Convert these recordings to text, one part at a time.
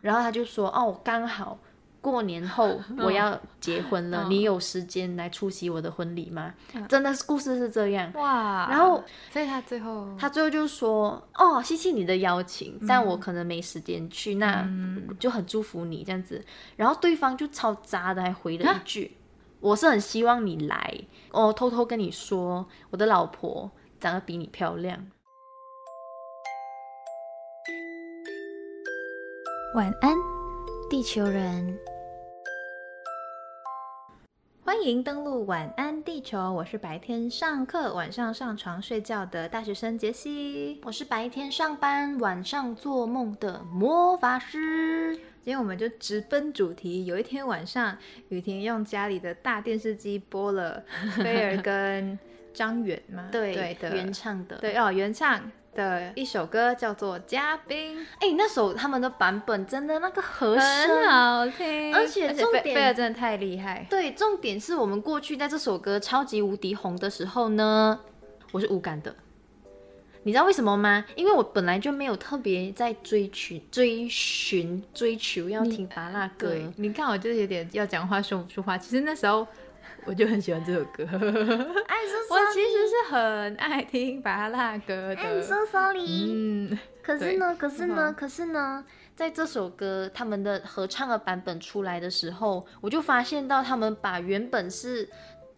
然后他就说哦，刚好过年后 我要结婚了，你有时间来出席我的婚礼吗？真的是故事是这样。哇，然后所以他最后他最后就说哦，谢谢你的邀请，但我可能没时间去，那就很祝福你这样子。然后对方就超渣的，还回了一句。我是很希望你来，我偷偷跟你说，我的老婆长得比你漂亮。晚安，地球人。欢迎登录晚安地球，我是白天上课、晚上上床睡觉的大学生杰西，我是白天上班、晚上做梦的魔法师。今天我们就直奔主题。有一天晚上，雨婷用家里的大电视机播了菲儿跟张远吗？对对的原唱的，对哦，原唱的一首歌叫做《嘉宾》。哎，那首他们的版本真的那个和声很好听，而且重点菲儿真的太厉害。对，重点是我们过去在这首歌超级无敌红的时候呢，我是无感的。你知道为什么吗？因为我本来就没有特别在追寻、追寻、追求要听巴拉歌。你看，我就是有点要讲话说不出话。其实那时候我就很喜欢这首歌。爱我其实是很爱听巴拉歌的。I'm so sorry。嗯，可是呢，可是呢，可是呢，在这首歌他们的合唱的版本出来的时候，我就发现到他们把原本是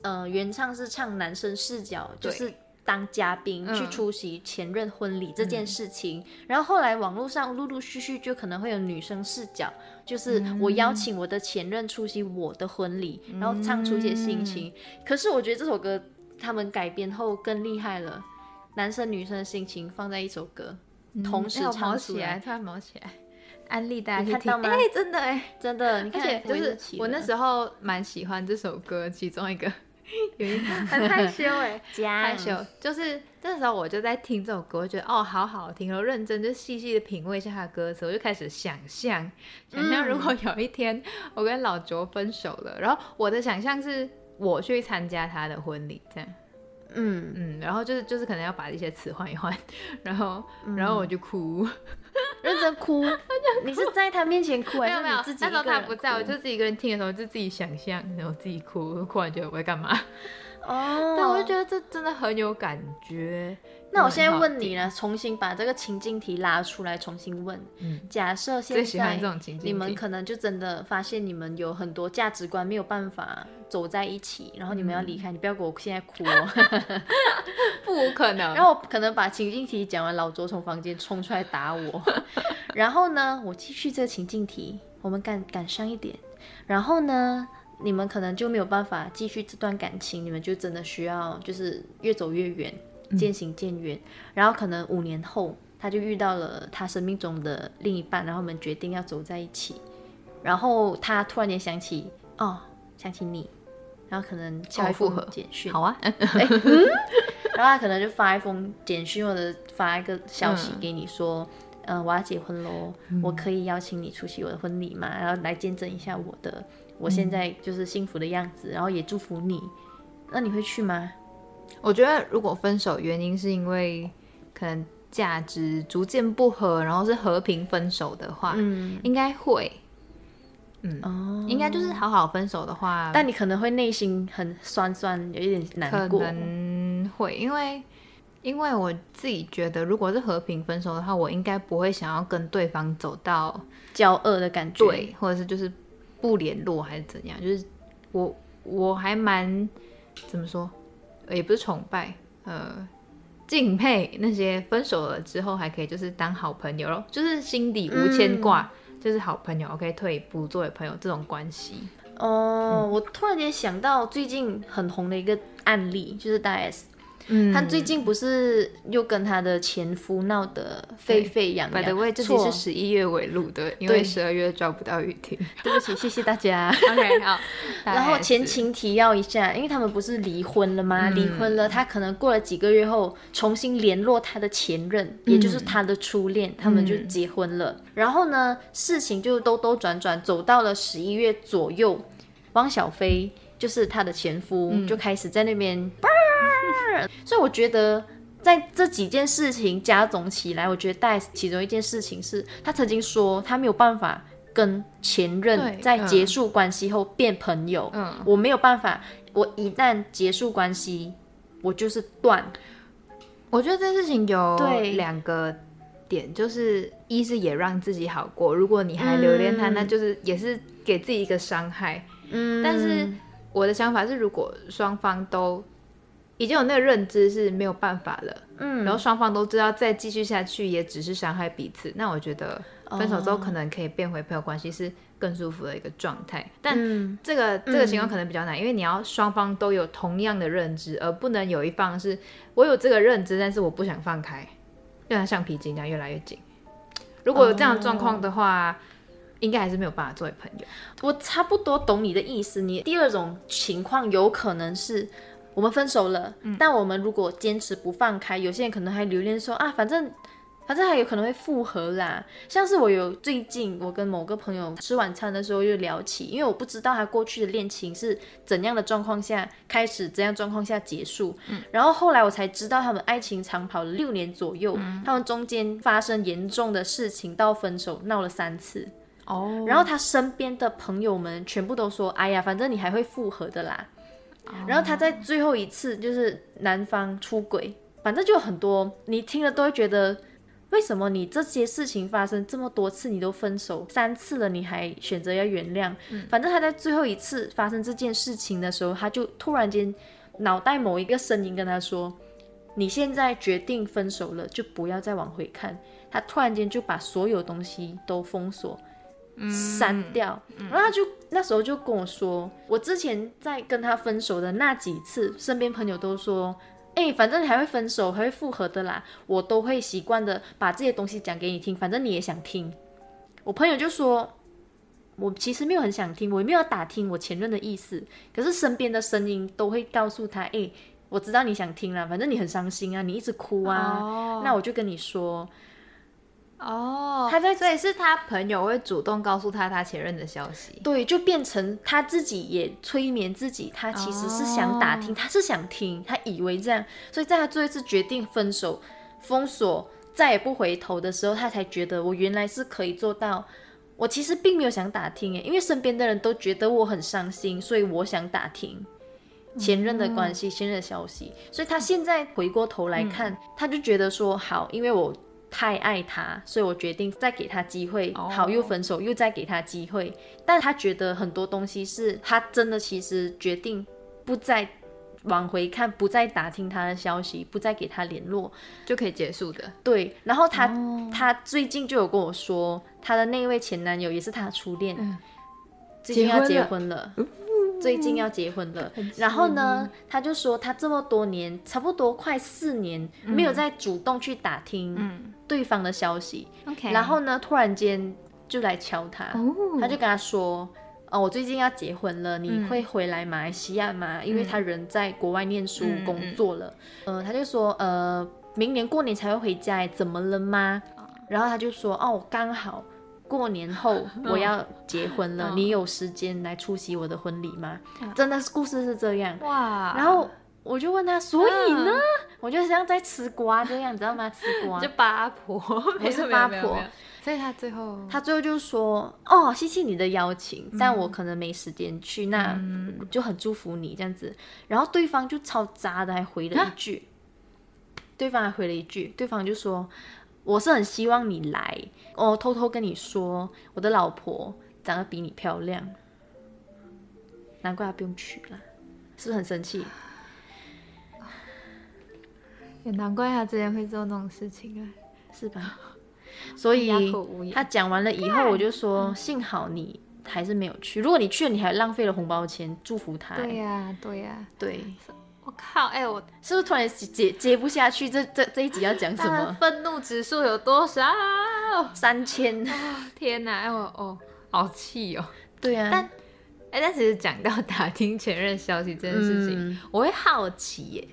呃原唱是唱男生视角，就是。当嘉宾去出席前任婚礼这件事情，然后后来网络上陆陆续续就可能会有女生视角，就是我邀请我的前任出席我的婚礼，然后唱出一些心情。可是我觉得这首歌他们改编后更厉害了，男生女生的心情放在一首歌，同时唱起来，突然毛起来，安利大家看到吗？哎，真的哎，真的，而且就是我那时候蛮喜欢这首歌，其中一个。有一点很害羞 哎，害羞。就是那时候我就在听这首歌，我觉得哦，好好听，然后认真就细细的品味一下他的歌词，我就开始想象，想象如果有一天我跟老卓分手了，然后我的想象是我去参加他的婚礼，这样。嗯嗯，然后就是就是可能要把一些词换一换，然后然后我就哭，认真 哭，你是在他面前哭还是你自己？那时候他不在，我就自己一个人听的时候就自己想象，然后自己哭，哭完觉得我在干嘛？哦，但我就觉得这真的很有感觉。那我现在问你呢，重新把这个情境题拉出来，重新问。嗯，假设现在你们可能就真的发现你们有很多价值观没有办法走在一起，然后你们要离开，你不要给我现在哭哦，不可能。然后可能把情境题讲完，老卓从房间冲出来打我。然后呢，我继续这个情境题，我们赶赶上一点。然后呢，你们可能就没有办法继续这段感情，你们就真的需要就是越走越远。渐行渐远，然后可能五年后，他就遇到了他生命中的另一半，然后我们决定要走在一起。然后他突然间想起，哦，想起你，然后可能敲一封简讯，好啊，然后他可能就发一封简讯或者发一个消息给你说，嗯，我要结婚喽，我可以邀请你出席我的婚礼吗？然后来见证一下我的我现在就是幸福的样子，然后也祝福你。那你会去吗？我觉得如果分手原因是因为可能价值逐渐不合，然后是和平分手的话，嗯，应该会，嗯，哦，应该就是好好分手的话，但你可能会内心很酸酸，有一点难过，可能会，因为因为我自己觉得，如果是和平分手的话，我应该不会想要跟对方走到交恶的感觉，对，或者是就是不联络还是怎样，就是我我还蛮怎么说？也不是崇拜，呃，敬佩那些分手了之后还可以就是当好朋友咯，就是心底无牵挂，就是好朋友，OK，退一步作为朋友这种关系。哦，我突然间想到最近很红的一个案例，就是大 S。嗯，他最近不是又跟他的前夫闹得沸沸扬扬？by the way，这是十一月尾录的，因为十二月抓不到雨婷。对不起，谢谢大家。OK，好。然后前情提要一下，因为他们不是离婚了吗？离婚了，他可能过了几个月后重新联络他的前任，也就是他的初恋，他们就结婚了。然后呢，事情就兜兜转转走到了十一月左右，汪小菲就是他的前夫，就开始在那边。所以我觉得，在这几件事情加总起来，我觉得带其中一件事情是他曾经说他没有办法跟前任在结束关系后变朋友。嗯，我没有办法，我一旦结束关系，我就是断。我觉得这件事情有两个点，就是一是也让自己好过，如果你还留恋他，那就是也是给自己一个伤害。嗯，但是我的想法是，如果双方都已经有那个认知是没有办法了，嗯，然后双方都知道再继续下去也只是伤害彼此，那我觉得分手之后可能可以变回朋友关系是更舒服的一个状态。但这个这个情况可能比较难，因为你要双方都有同样的认知，而不能有一方是我有这个认知，但是我不想放开，让它橡皮筋一样越来越紧。如果有这样状况的话。应该还是没有办法作为朋友。我差不多懂你的意思。你第二种情况有可能是我们分手了，但我们如果坚持不放开，有些人可能还留恋说啊，反正反正还有可能会复合啦。像是我有最近我跟某个朋友吃晚餐的时候又聊起，因为我不知道他过去的恋情是怎样的状况下开始，怎样状况下结束。嗯，然后后来我才知道他们爱情长跑了六年左右，他们中间发生严重的事情到分手闹了三次。哦，然后他身边的朋友们全部都说：“哎呀，反正你还会复合的啦。”然后他在最后一次就是男方出轨，反正就很多，你听了都会觉得，为什么你这些事情发生这么多次，你都分手三次了，你还选择要原谅？反正他在最后一次发生这件事情的时候，他就突然间脑袋某一个声音跟他说：“你现在决定分手了，就不要再往回看。”他突然间就把所有东西都封锁。删掉，然后他就那时候就跟我说，我之前在跟他分手的那几次，身边朋友都说，哎，反正你还会分手，还会复合的啦，我都会习惯的把这些东西讲给你听，反正你也想听。我朋友就说，我其实没有很想听，我也没有打听我前任的意思，可是身边的声音都会告诉他，哎，我知道你想听了，反正你很伤心啊，你一直哭啊，那我就跟你说。哦，他在，所以是他朋友会主动告诉他他前任的消息，对，就变成他自己也催眠自己，他其实是想打听，他是想听，他以为这样，所以在他最后一次决定分手、封锁、再也不回头的时候，他才觉得我原来是可以做到，我其实并没有想打听，诶，因为身边的人都觉得我很伤心，所以我想打听前任的关系、前任的消息，所以他现在回过头来看，他就觉得说好，因为我。太爱他，所以我决定再给他机会。好，又分手，又再给他机会。但他觉得很多东西是他真的，其实决定不再往回看，不再打听他的消息，不再给他联络，就可以结束的。对。然后他他最近就有跟我说，他的那位前男友也是他初恋，最近要结婚了。最近要结婚了，然后呢，他就说他这么多年，差不多快四年，没有再主动去打听对方的消息。然后呢，突然间就来敲他，他就跟他说：“哦，我最近要结婚了，你会回来马来西亚吗？因为他人在国外念书工作了。”呃，他就说：“呃，明年过年才会回家，怎么了吗？”然后他就说：“哦，刚好。”过年后我要结婚了，你有时间来出席我的婚礼吗？真的是故事是这样哇。然后我就问他，所以呢？我就像在吃瓜这样，你知道吗？吃瓜 就八婆，不是八婆。所以他最后，他最后就说：“哦，谢谢你的邀请，但我可能没时间去，那就很祝福你这样子。”然后对方就超渣的，还回了一句，对方还回了一句，对方就说。我是很希望你来，我偷偷跟你说，我的老婆长得比你漂亮，难怪他不用娶了，是不是很生气？也难怪他之前会做那种事情啊，是吧？所以他讲完了以后，我就说，幸好你还是没有去，如果你去了，你还浪费了红包钱，祝福他。对呀，对呀，对。我靠！哎，我是不是突然接接不下去？这这这一集要讲什么？愤怒指数有多少？三千！天哪！哎我哦，好气哦。对啊。但哎，但其实讲到打听前任消息这件事情，我会好奇耶。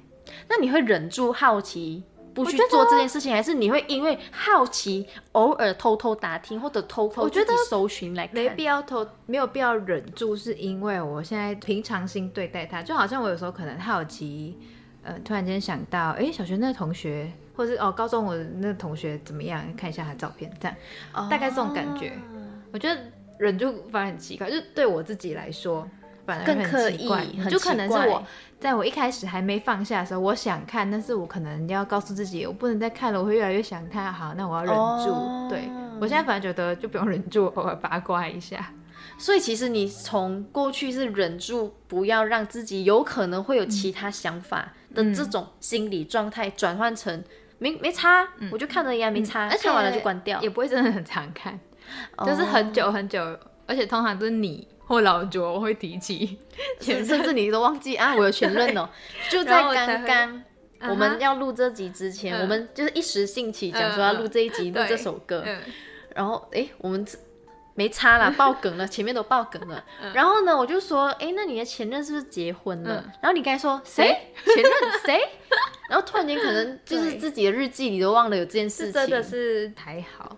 那你会忍住好奇？不去做这件事情，还是你会因为好奇偶尔偷偷打听或者偷偷自己搜寻来看？没必要偷，没有必要忍住，是因为我现在平常心对待他，就好像我有时候可能好奇，呃，突然间想到，哎，小学那个同学，或者是哦，高中我那个同学怎么样？看一下他照片，这样，大概这种感觉。我觉得忍住反而很奇怪，就对我自己来说反而更刻意，就可能是我在我一开始还没放下的时候，我想看，但是我可能要告诉自己，我不能再看了，我会越来越想看。好，那我要忍住。对我现在反而觉得就不用忍住，偶尔八卦一下。所以其实你从过去是忍住不要让自己有可能会有其他想法的这种心理状态，转换成没没差，我就看了一样没差，看完了就关掉，也不会真的很常看，就是很久很久，而且通常都是你或老卓会提起，甚至你都忘记啊，我有前任哦，就在刚刚 我们要录这集之前，我们就是一时兴起讲说要录这一集录这首歌，然后哎我们。没差啦，爆梗了，前面都爆梗了。然后呢，我就说，哎，那你的前任是不是结婚了？然后你刚才说谁？前任谁？然后突然间可能就是自己的日记你都忘了有这件事情。真的是还好，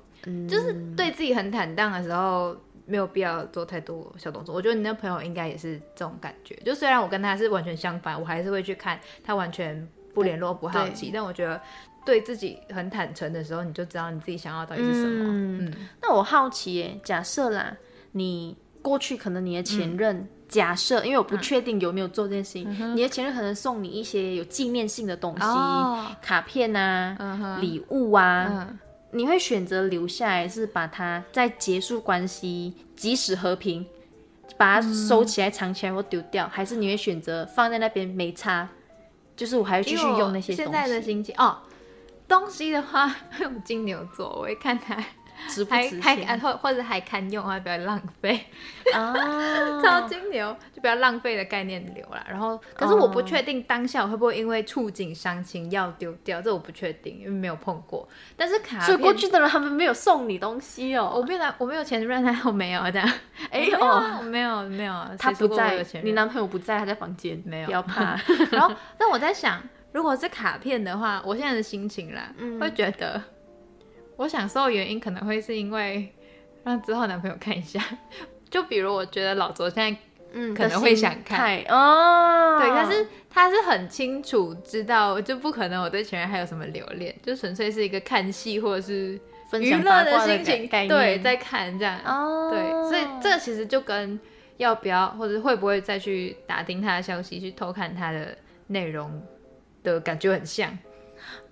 就是对自己很坦荡的时候，没有必要做太多小动作。我觉得你那朋友应该也是这种感觉。就虽然我跟他是完全相反，我还是会去看他完全不联络、不好奇，但我觉得。对自己很坦诚的时候，你就知道你自己想要到底是什么。嗯，那我好奇耶，假设啦，你过去可能你的前任，假设，因为我不确定有没有做这件事情，你的前任可能送你一些有纪念性的东西，卡片啊，礼物啊，你会选择留下来，是把它在结束关系，即使和平，把它收起来、藏起来或丢掉，还是你会选择放在那边没差？就是我还会继续用那些东西现在的心情哦。东西的话，用金牛座，我会看它还还或或者还堪用啊，不要浪费啊。超金牛就不要浪费的概念流了。然后，可是我不确定当下会不会因为触景伤情要丢掉，这我不确定，因为没有碰过。但是卡所以过去的人他们没有送你东西哦。我没有，我没有前任，我没有的。哎哦，没有没有，他不在，你男朋友不在，他在房间，没有，不要怕。然后，但我在想。如果是卡片的话，我现在的心情啦，会觉得我想说的原因可能会是因为让之后男朋友看一下。就比如我觉得老卓现在嗯可能会想看哦，对，但是他是很清楚知道，就不可能我对前任还有什么留恋，就纯粹是一个看戏或者是娱乐的心情，对，在看这样哦，对，所以这其实就跟要不要或者会不会再去打听他的消息，去偷看他的内容。的感觉很像，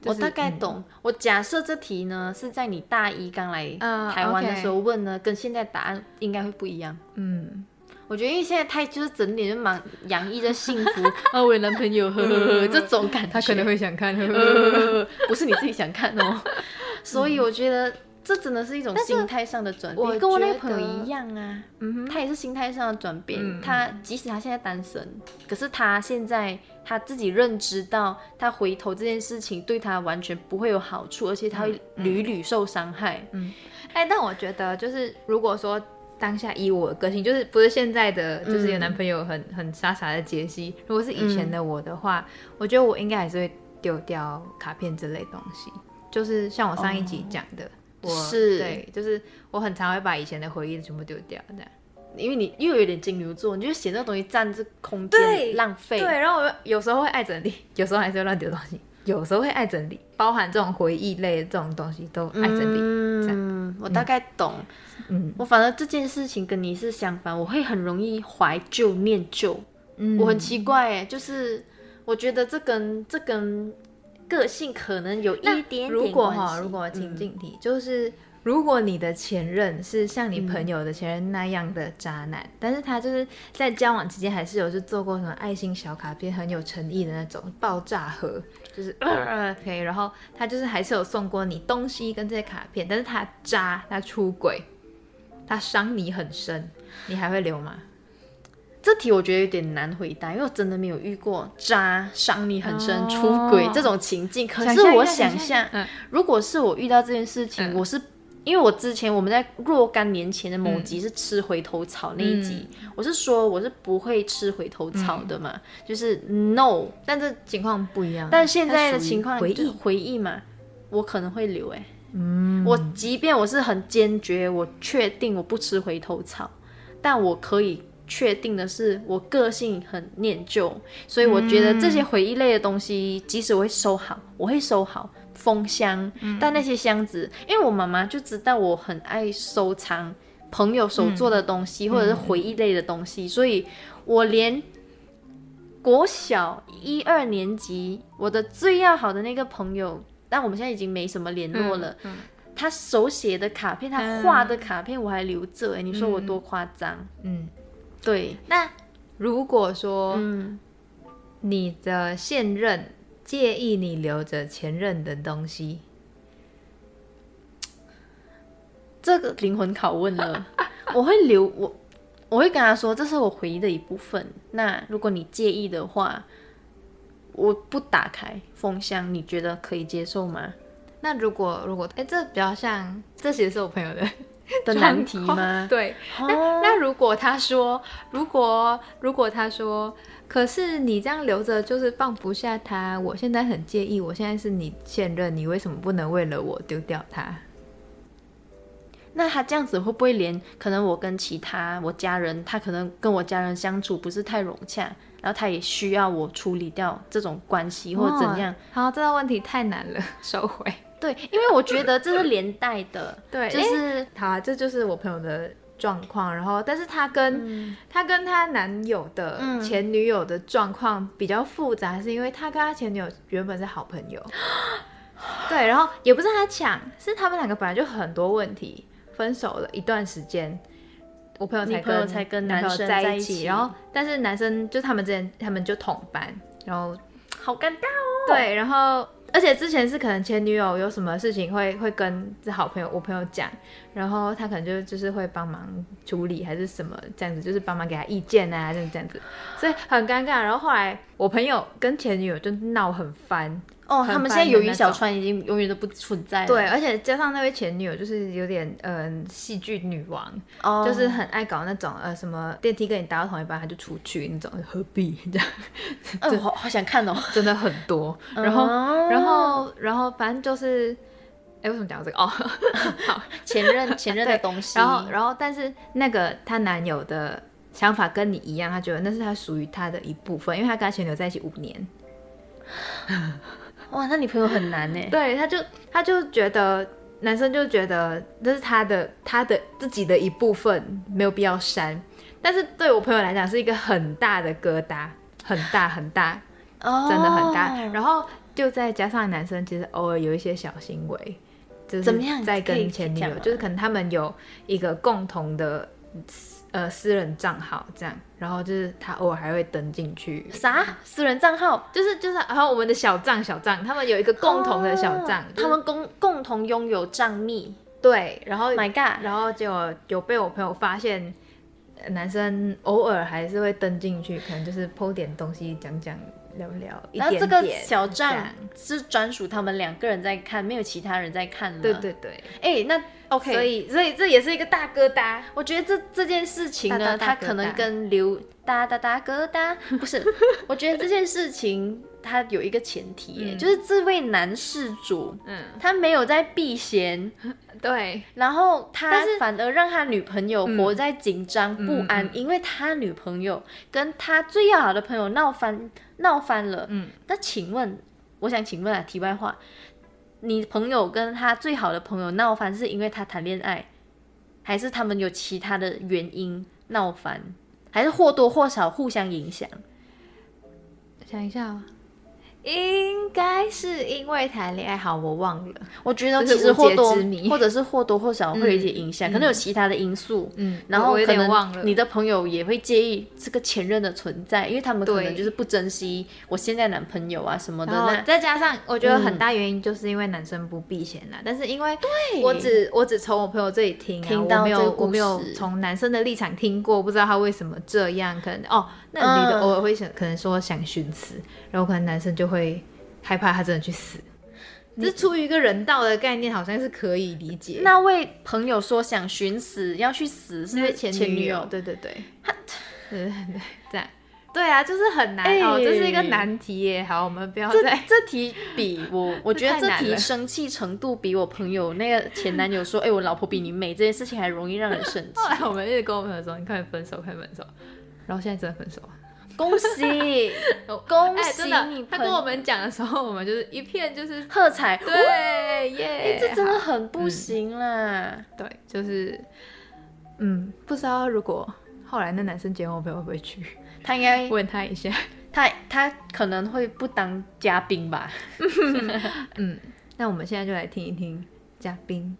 我大概懂。我假设这题呢是在你大一刚来台湾的时候问呢，跟现在答案应该会不一样。嗯，我觉得因为现在太就是整点就蛮洋溢着幸福，啊，我有男朋友，呵呵呵，这种感觉，他可能会想看 呵呵呵，不是你自己想看哦。所以我觉得。这真的是一种心态上的转变，跟我那个朋友一样啊，嗯哼，他也是心态上的转变。他即使他现在单身，可是他现在他自己认知到，他回头这件事情对他完全不会有好处，而且他会屡屡受伤害。嗯，哎，但我觉得就是如果说当下以我的个性，就是不是现在的，就是有男朋友很很傻傻的杰西，如果是以前的我的话，我觉得我应该还是会丢掉卡片之类东西，就是像我上一集讲的。我是，对，就是我很常会把以前的回忆全部丢掉，这样，因为你又有点金牛座，你就嫌这东西占这空间，浪费。对，然后我有时候会爱整理，有时候还是会乱丢东西，有时候会爱整理，包含这种回忆类的这种东西都爱整理。嗯，我大概懂。嗯，我反正这件事情跟你是相反，我会很容易怀旧念旧。嗯，我很奇怪哎，就是我觉得这跟这跟。个性可能有一点点如果哈，如果情境题就是，如果你的前任是像你朋友的前任那样的渣男，但是他就是在交往期间还是有是做过什么爱心小卡片，很有诚意的那种爆炸盒，就是 OK，然后他就是还是有送过你东西跟这些卡片，但是他渣，他出轨，他伤你很深，你还会留吗？这题我觉得有点难回答，因为我真的没有遇过渣伤你很深、出轨这种情境。可是我想象，如果是我遇到这件事情，我是因为我之前我们在若干年前的某集是吃回头草那一集，我是说我是不会吃回头草的嘛，就是 no。但这情况不一样，但现在的情况回忆。回忆嘛，我可能会留哎，嗯，我即便我是很坚决，我确定我不吃回头草，但我可以。确定的是，我个性很念旧，所以我觉得这些回忆类的东西，即使我会收好，我会收好封箱。但那些箱子，因为我妈妈就知道我很爱收藏朋友手做的东西，或者是回忆类的东西，所以我连国小一二年级我的最要好的那个朋友，但我们现在已经没什么联络了。他手写的卡片，他画的卡片我还留着，哎，你说我多夸张？嗯，对。那如果说你的现任介意你留着前任的东西，这个灵魂拷问了。我会留我，我会跟他说，这是我回忆的一部分。那如果你介意的话，我不打开封箱，你觉得可以接受吗？那如果如果哎，这比较像，这其实是我朋友的 的难题吗？对。那那如果他说，如果如果他说，可是你这样留着就是放不下他，我现在很介意，我现在是你现任，你为什么不能为了我丢掉他？那他这样子会不会连可能我跟其他我家人，他可能跟我家人相处不是太融洽，然后他也需要我处理掉这种关系或者怎样？好，这个问题太难了，收回。对，因为我觉得这是连带的，对，就是好，这就是我朋友的状况。然后，但是他跟他跟他男友的前女友的状况比较复杂，是因为他跟他前女友原本是好朋友，对，然后也不是他抢，是他们两个本来就很多问题，分手了一段时间，我朋友才跟才跟男生在一起，然后但是男生就他们之前他们就同班，然后好尴尬哦，对，然后。而且之前是可能前女友有什么事情会会跟这好朋友我朋友讲，然后他可能就就是会帮忙处理还是什么这样子，就是帮忙给他意见啊，这样这样子，所以很尴尬。然后后来我朋友跟前女友就闹很翻。哦，他们现在友谊小船已经永远都不存在了。对，而且加上那位前女友就是有点嗯戏剧女王，哦，就是很爱搞那种呃什么电梯跟你搭到同一班他就出去那种，何必 这样？哦，好好想看哦，真的很多。然后然后然后反正就是，哎，为什么讲这个？哦，好，前任 前任的东西。然后然后但是那个她男友的想法跟你一样，他觉得那是他属于他的一部分，因为他跟他前女友在一起五年。哇，那你朋友很难呢。对，他就他就觉得男生就觉得这是他的他的自己的一部分，没有必要删。但是对我朋友来讲是一个很大的疙瘩，很大很大，真的很大。然后就再加上男生其实偶尔有一些小行为，就是怎么样在跟前女友，就是可能他们有一个共同的。呃，私人账号这样，然后就是他偶尔还会登进去。啥？私人账号？就是就是，然后我们的小账小账，他们有一个共同的小账，他们共共同拥有账密。对，然后 My God，然后就有被我朋友发现，男生偶尔还是会登进去，可能就是剖点东西，讲讲聊聊。然后这个小站是专属他们两个人在看，没有其他人在看了。对对对。哎，那。OK，所以所以这也是一个大疙瘩。我觉得这这件事情呢，它可能跟刘哒哒哒疙瘩 不是。我觉得这件事情它有一个前提，就是这位男事主，嗯，他没有在避嫌，对，然后他反而让他女朋友活在紧张不安，因为他女朋友跟他最要好的朋友闹翻闹翻了。嗯，那请问，我想请问啊，题外话。你朋友跟他最好的朋友闹翻，是因为他谈恋爱，还是他们有其他的原因闹翻，还是或多或少互相影响？想一下。应该是因为谈恋爱好，我忘了。我觉得其实或多或者是或多或少会有一些影响，可能有其他的因素。嗯，然后可能你的朋友也会介意这个前任的存在，因为他们可能就是不珍惜我现在男朋友啊什么的。那再加上我觉得很大原因就是因为男生不避嫌啦。但是因为我只我只从我朋友这里听，听到没有我没有从男生的立场听过，不知道他为什么这样。可能哦，那女的偶尔会想，可能说想寻死，然后可能男生就。会害怕他真的去死，这出于一个人道的概念，好像是可以理解。那位朋友说想寻死要去死，是前女友。对对对，对对对，这样对啊，就是很难哦，这是一个难题耶。好，我们不要再这题比 我，我觉得这题生气程度比我朋友那个前男友说，哎，我老婆比你美这件事情还容易让人生气。后来我们一直跟我朋友说，你快分手，快分手，然后现在真的分手。恭喜，恭喜你！他跟我们讲的时候，我们就是一片就是喝彩，对耶！这真的很不行啦。对，就是嗯，不知道如果后来那男生结婚，我朋友会不会去？他应该问他一下。他他可能会不当嘉宾吧。嗯，那我们现在就来听一听嘉宾。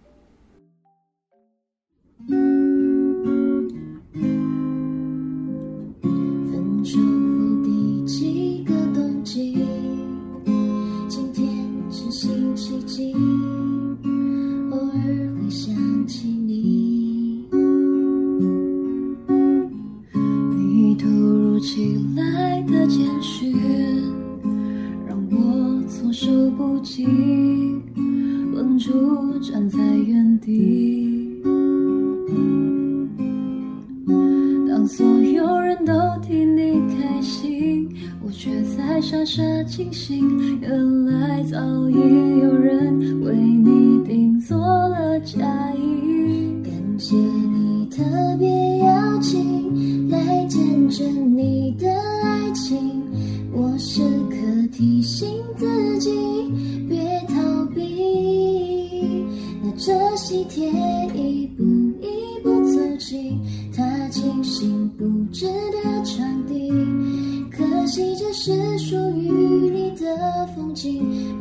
偶尔会想起你，你突如其来的简讯让我措手不及，愣住站在原地，当所有人都听。我却在傻傻清醒，原来早已有人为你订做了嫁衣，感谢你特别邀请，来见证你。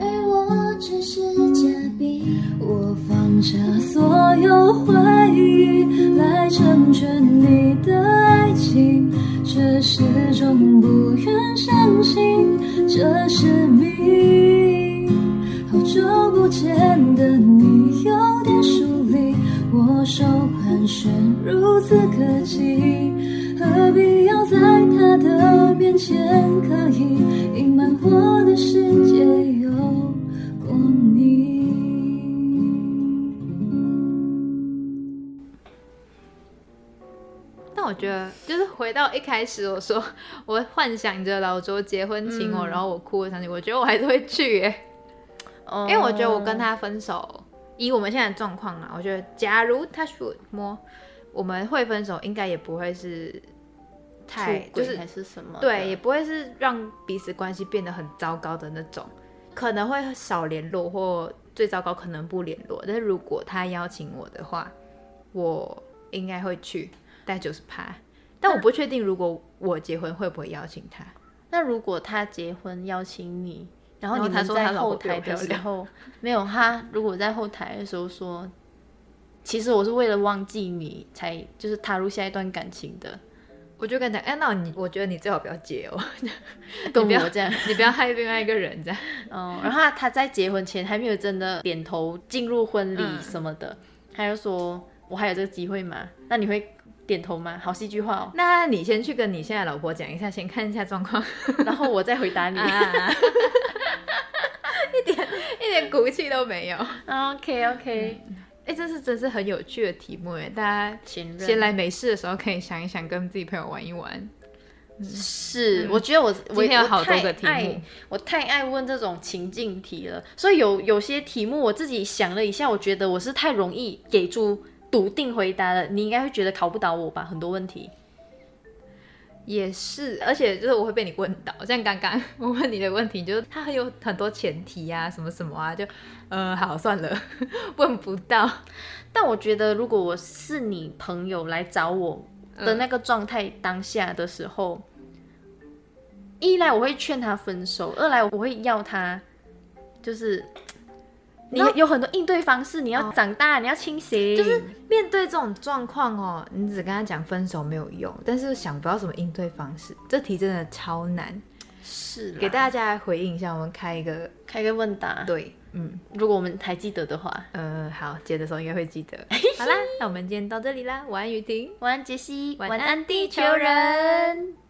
而我只是嘉宾我放下所有回忆来成全你。一开始我说我幻想着老周结婚请我，然后我哭的场景，我觉得我还是会去耶，因为我觉得我跟他分手，以我们现在的状况啊，我觉得假如他说摸我们会分手，应该也不会是太就是还是什么，对，也不会是让彼此关系变得很糟糕的那种，可能会少联络或最糟糕可能不联络，但是如果他邀请我的话，我应该会去，但就是怕。但我不确定，如果我结婚会不会邀请他？那如果他结婚邀请你，然后你们在后台的时候，没有他，如果在后台的时候说，其实我是为了忘记你才就是踏入下一段感情的，我就跟他讲，哎，那你我觉得你最好不要结哦，跟我这样，你不要害另外一个人这样。哦，然后他在结婚前还没有真的点头进入婚礼什么的，他就说我还有这个机会吗？那你会？点头吗？好戏剧化哦。那你先去跟你现在老婆讲一下，先看一下状况，然后我再回答你。一点一点骨气都没有。OK OK，哎，这是真是很有趣的题目哎，大家先来没事的时候可以想一想，跟自己朋友玩一玩。是，我觉得我我有好多个题目，我太爱问这种情境题了，所以有有些题目我自己想了一下，我觉得我是太容易给出。笃定回答了，你应该会觉得考不倒我吧？很多问题也是，而且就是我会被你问到。像刚刚我问你的问题，就是它有很多前提啊，什么什么啊，就呃，好算了，问不到。但我觉得，如果我是你朋友来找我的那个状态当下的时候，一来我会劝他分手，二来我会要他就是。你有很多应对方式，你要长大，你要清醒。就是面对这种状况哦，你只跟他讲分手没有用，但是想不到什么应对方式。这题真的超难，是给大家回应一下，我们开一个开个问答。对，嗯，如果我们还记得的话，嗯，好，接的时候应该会记得。好啦，那我们今天到这里啦，晚安雨婷，晚安杰西，晚安地球人。